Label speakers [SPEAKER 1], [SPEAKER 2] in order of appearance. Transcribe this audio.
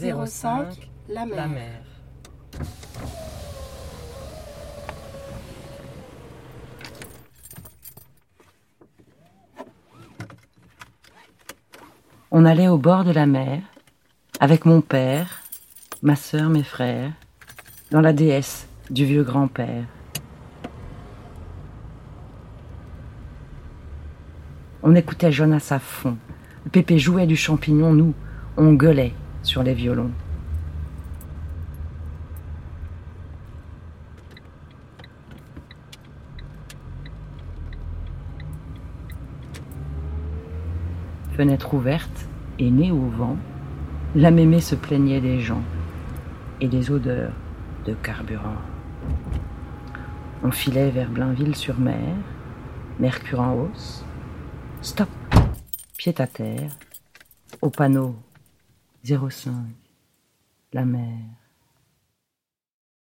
[SPEAKER 1] 05, la mer.
[SPEAKER 2] La mer. On allait au bord de la mer, avec mon père, ma sœur, mes frères, dans la déesse du vieux grand-père. On écoutait Jonas à fond. Le pépé jouait du champignon, nous, on gueulait sur les violons. Fenêtre ouverte et nez au vent, la mémé se plaignait des gens et des odeurs de carburant. On filait vers Blainville-sur-Mer, mercure en hausse. Stop, pied à terre, au panneau 05, la mer.